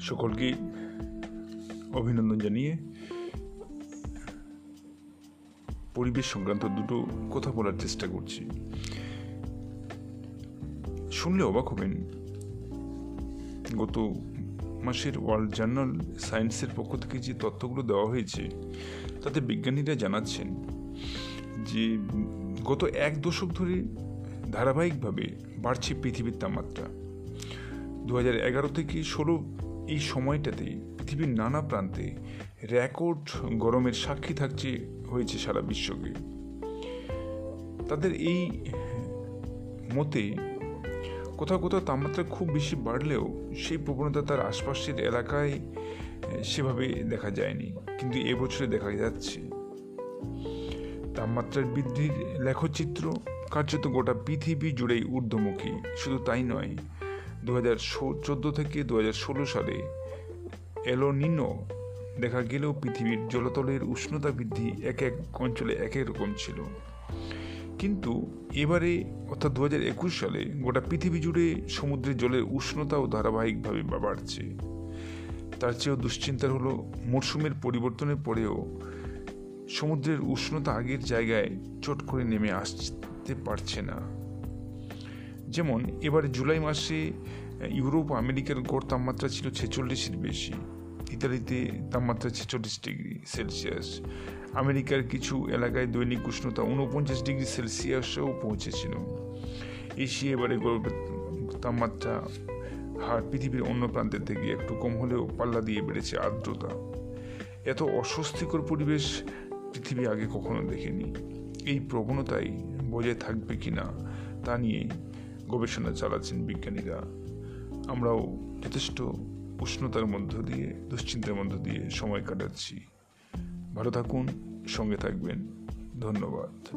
সকলকে অভিনন্দন জানিয়ে পরিবেশ সংক্রান্ত দুটো কথা বলার চেষ্টা করছি। শুনলে অবাক হবেন, গত মাসের ওয়ার্ল্ড জার্নাল সায়েন্সের পক্ষ থেকে যে তথ্যগুলো দেওয়া হয়েছে, তাতে বিজ্ঞানীরা জানাচ্ছেন যে গত এক দশক ধরে ধারাবাহিকভাবে বাড়ছে পৃথিবীর তাপমাত্রা। দু থেকে ষোলো এই সময়টাতে পৃথিবীর নানা প্রান্তে রেকর্ড গরমের সাক্ষী থাকছে হয়েছে সারা বিশ্বকে। তাদের এই মতে কোথাও কোথাও তাপমাত্রা খুব বেশি বাড়লেও সেই প্রবণতা তার আশপাশের এলাকায় সেভাবে দেখা যায়নি, কিন্তু এবছরে দেখা যাচ্ছে। তাপমাত্রার বৃদ্ধির লেখচিত্র কার্যত গোটা পৃথিবী জুড়েই ঊর্ধ্বমুখী, শুধু তাই নয় দু হাজার চোদ্দ থেকে দু হাজার ষোলো সালে এলোনিনো দেখা গেলেও পৃথিবীর জলতলের উষ্ণতা বৃদ্ধি এক এক অঞ্চলে এক এক রকম ছিল। কিন্তু এবারে, অর্থাৎ দু হাজার একুশ সালে গোটা পৃথিবী জুড়ে সমুদ্রের জলের উষ্ণতাও ধারাবাহিকভাবে বাড়ছে। তার চেয়েও দুশ্চিন্তার হলো মরশুমের পরিবর্তনের পরেও সমুদ্রের উষ্ণতা আগের জায়গায় চট করে নেমে আসতে পারছে না। যেমন, এবার জুলাই মাসে ইউরোপ আমেরিকার গড় তাপমাত্রা ছিল ছেচল্লিশের বেশি। ইতালিতে তাপমাত্রা ছেচল্লিশ ডিগ্রি সেলসিয়াস। আমেরিকার কিছু এলাকায় দৈনিক উষ্ণতা উনপঞ্চাশ ডিগ্রি সেলসিয়াসেও পৌঁছেছিল। এশিয়া এবারে তাপমাত্রা হার পৃথিবীর অন্য প্রান্তের থেকে একটু কম হলেও পাল্লা দিয়ে বেড়েছে আর্দ্রতা। এত অস্বস্তিকর পরিবেশ পৃথিবী আগে কখনো দেখেনি। এই প্রবণতাই বজায় থাকবে কি না তা নিয়ে গবেষণা চালাচ্ছেন বিজ্ঞানীরা। আমরাও যথেষ্ট উষ্ণতার মধ্য দিয়ে, দুশ্চিন্তার মধ্য দিয়ে সময় কাটাচ্ছি। ভালো থাকুন, সঙ্গে থাকবেন। ধন্যবাদ।